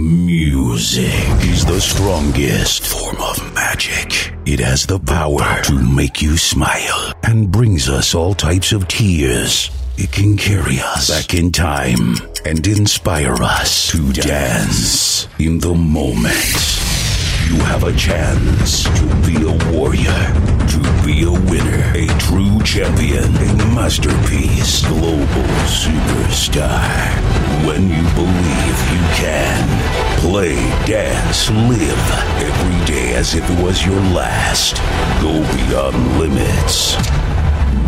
Music is the strongest form of magic. It has the power to make you smile and brings us all types of tears. It can carry us back in time and inspire us to dance in the moment. You have a chance to be a warrior, to be a winner, a true champion, a masterpiece, global superstar. When you believe you can, play, dance, live every day as if it was your last. Go beyond limits.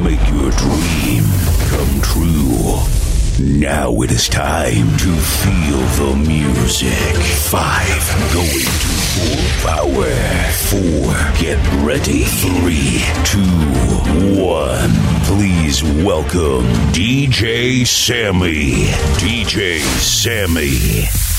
Make your dream come true. Now it is time to feel the music. Five going to full power. Four, get ready. Three, two, one. Please welcome DJ Sammy. DJ Sammy.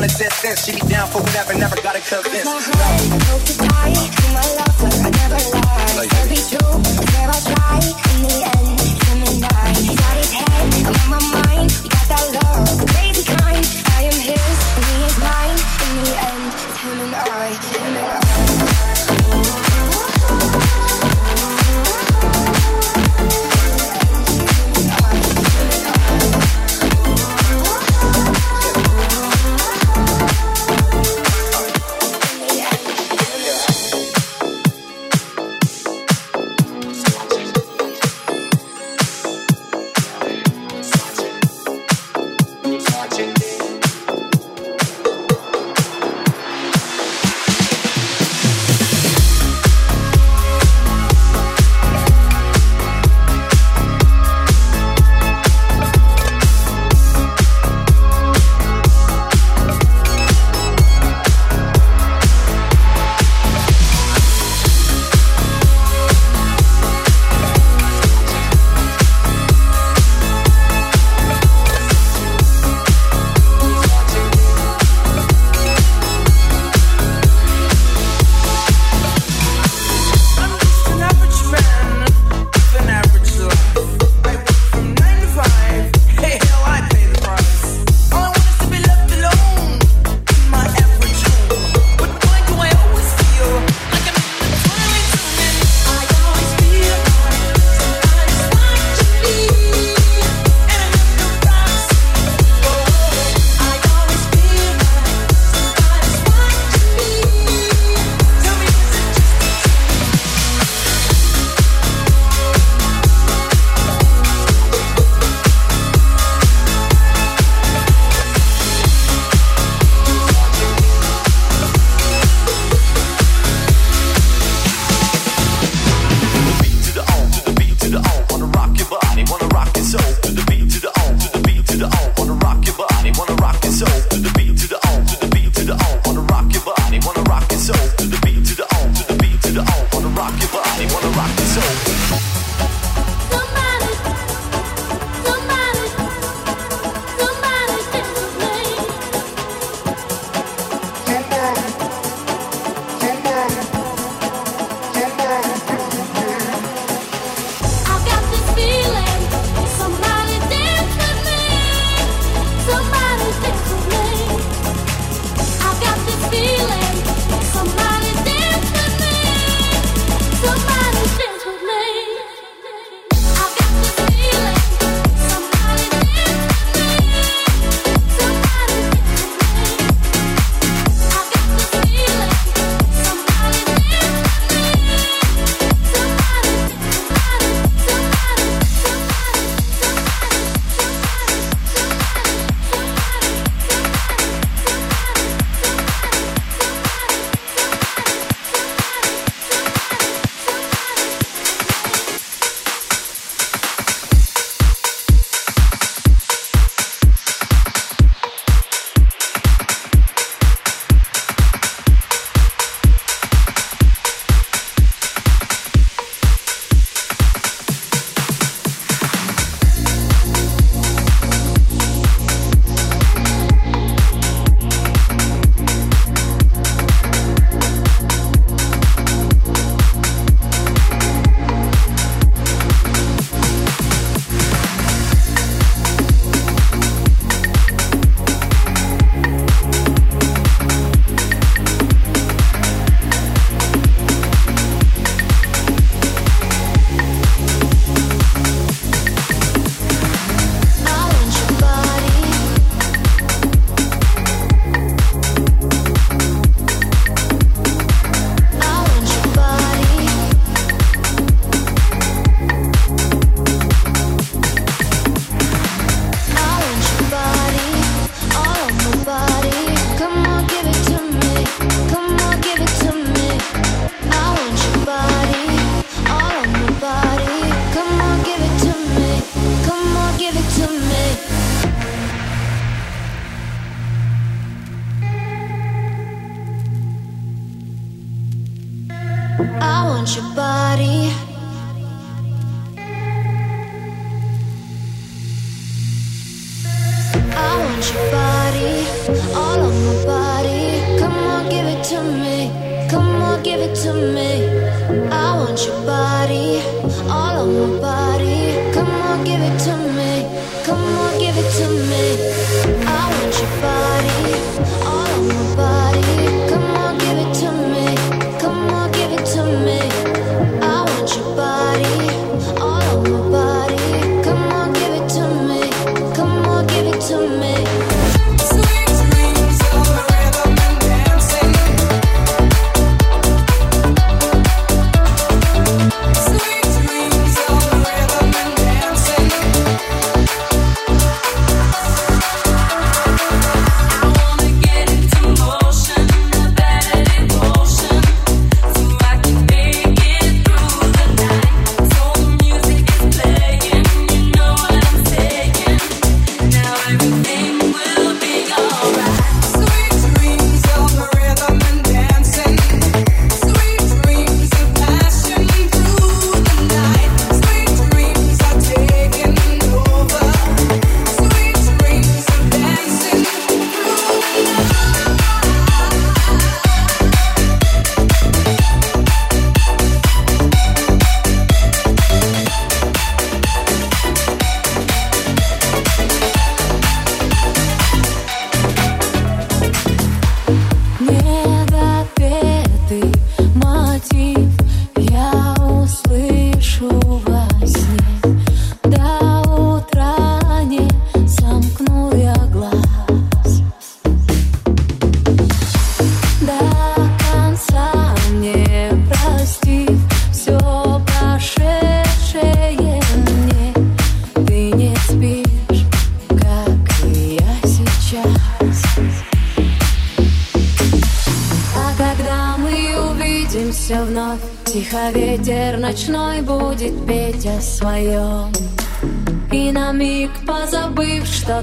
She be down for whatever, never gotta convince.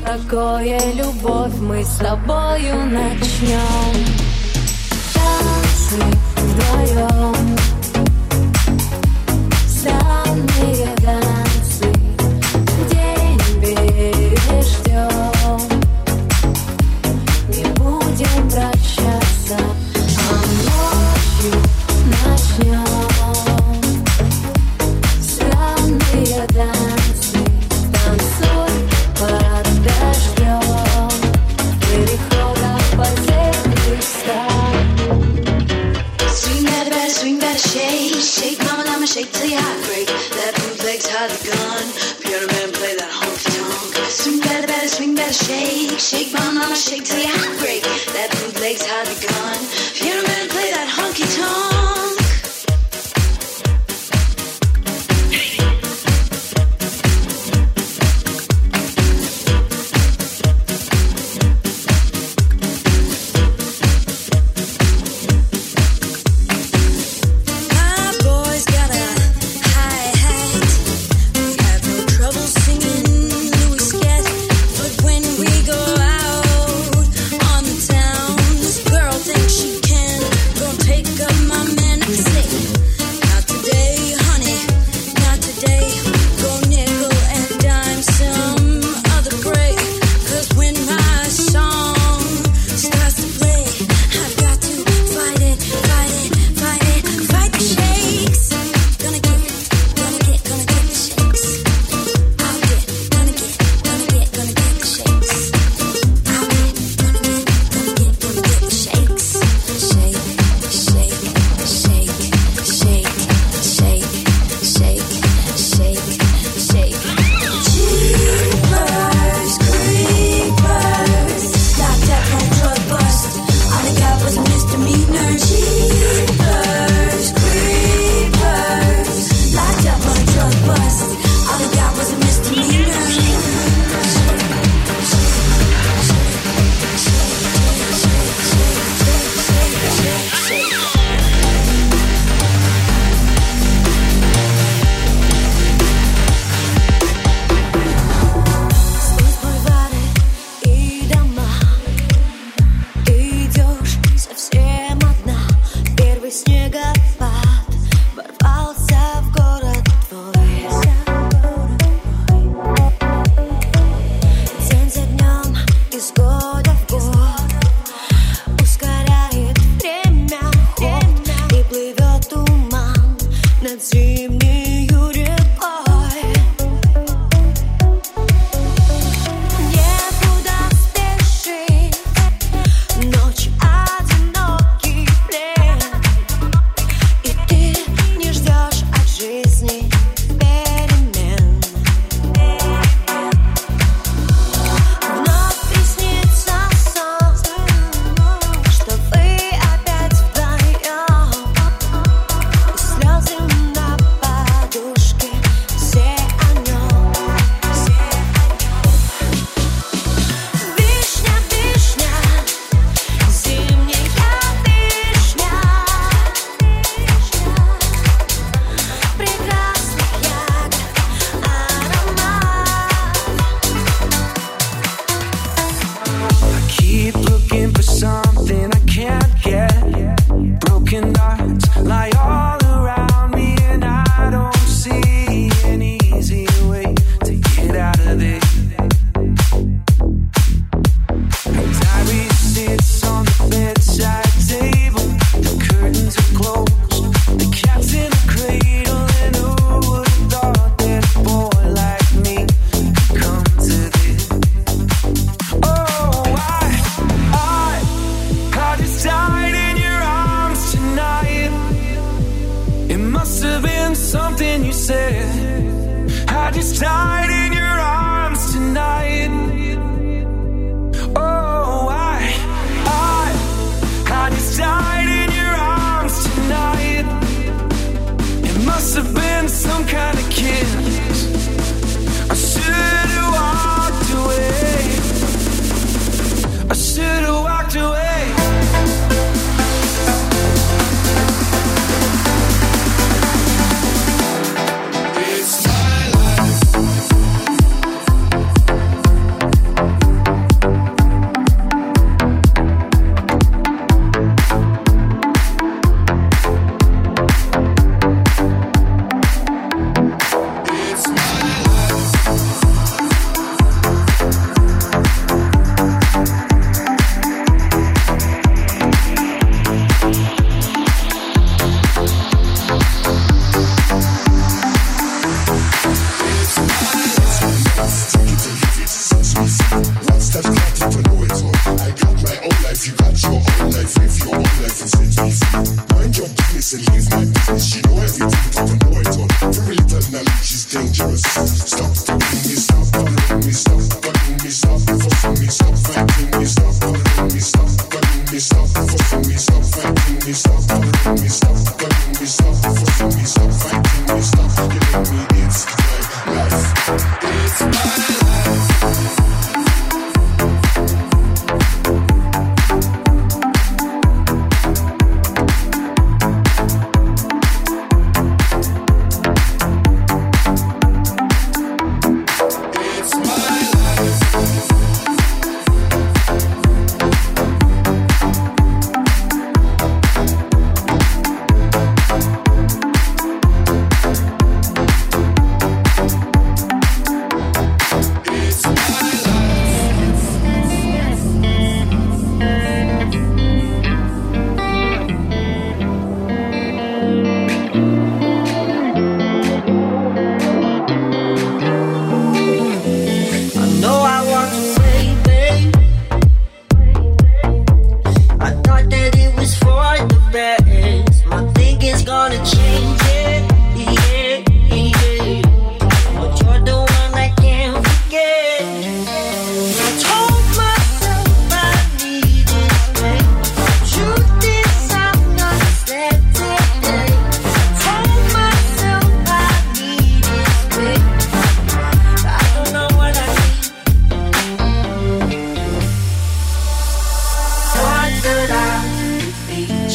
такое любовь мы с тобою начнем. keep mama I'ma shake till you're hungry. That bootleg's hardly gone.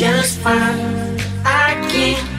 Just fine. I can't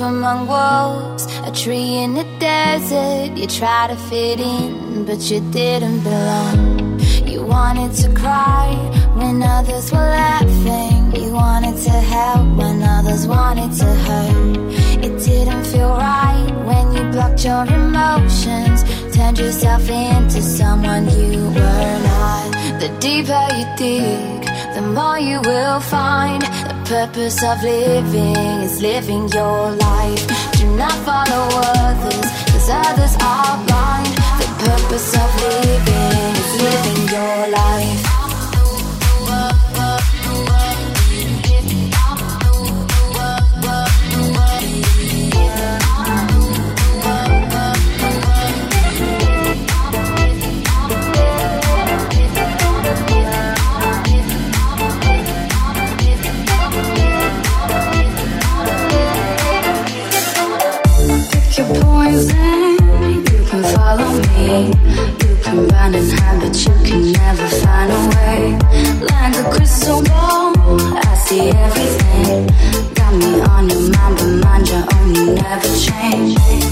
among wolves, a tree in the desert. You try to fit in, but you didn't belong. You wanted to cry when others were laughing. You wanted to help when others wanted to hurt. It didn't feel right when you blocked your emotions, turned yourself into someone you were not. The deeper you dig, the more you will find the purpose of living living your life. Do not follow us. never change.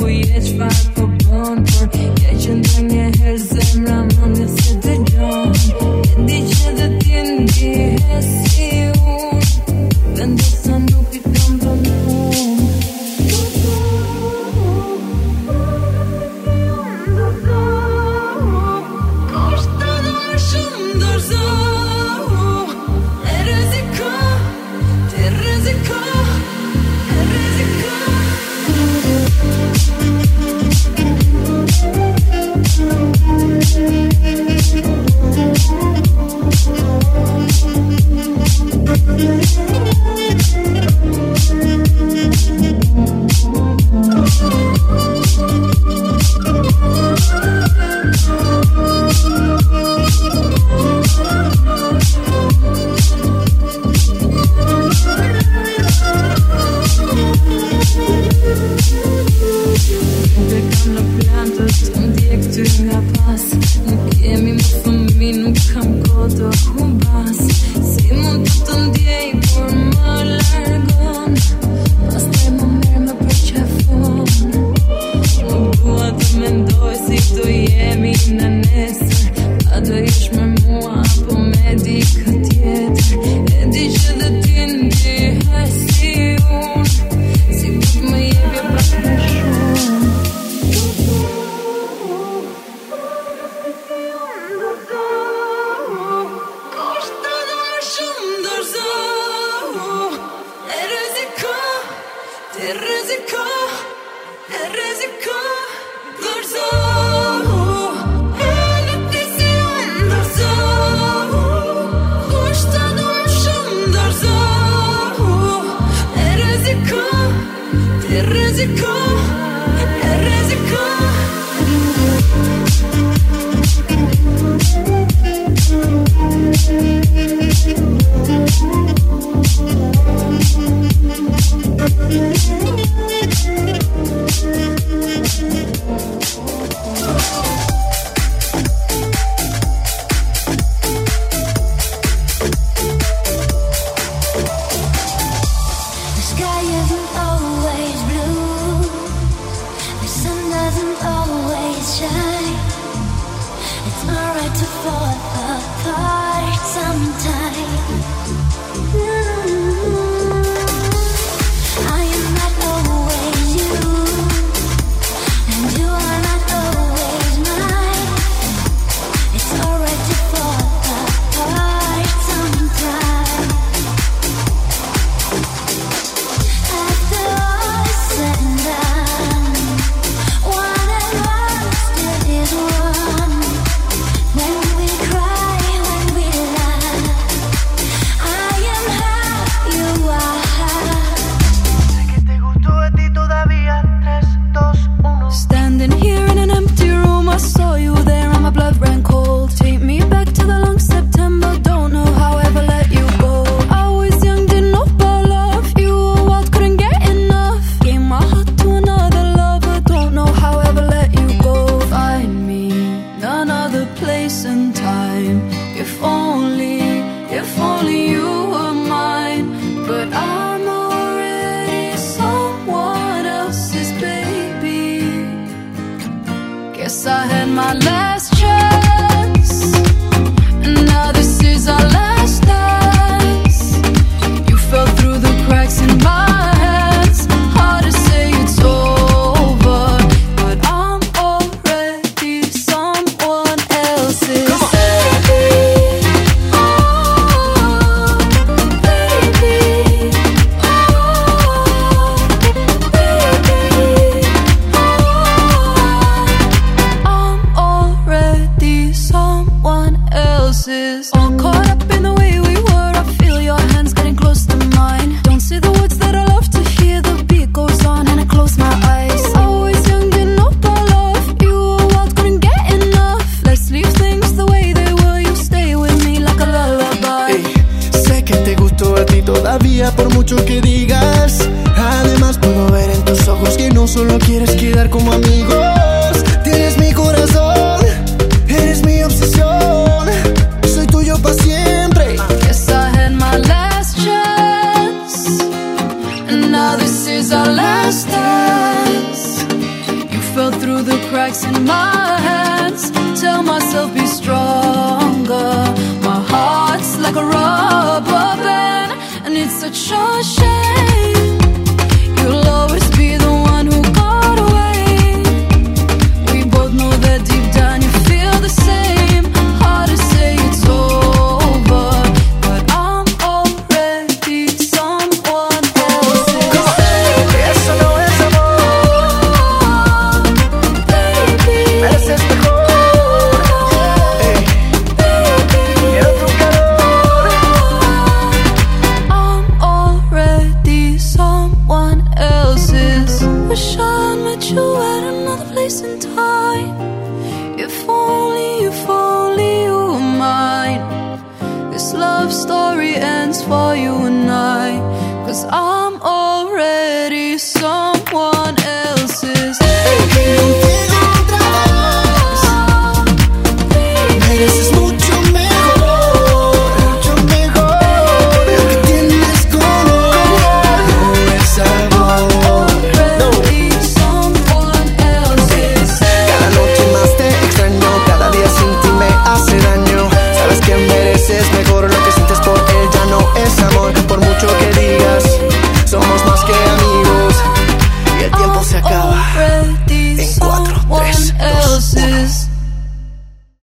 Mendoj se ku je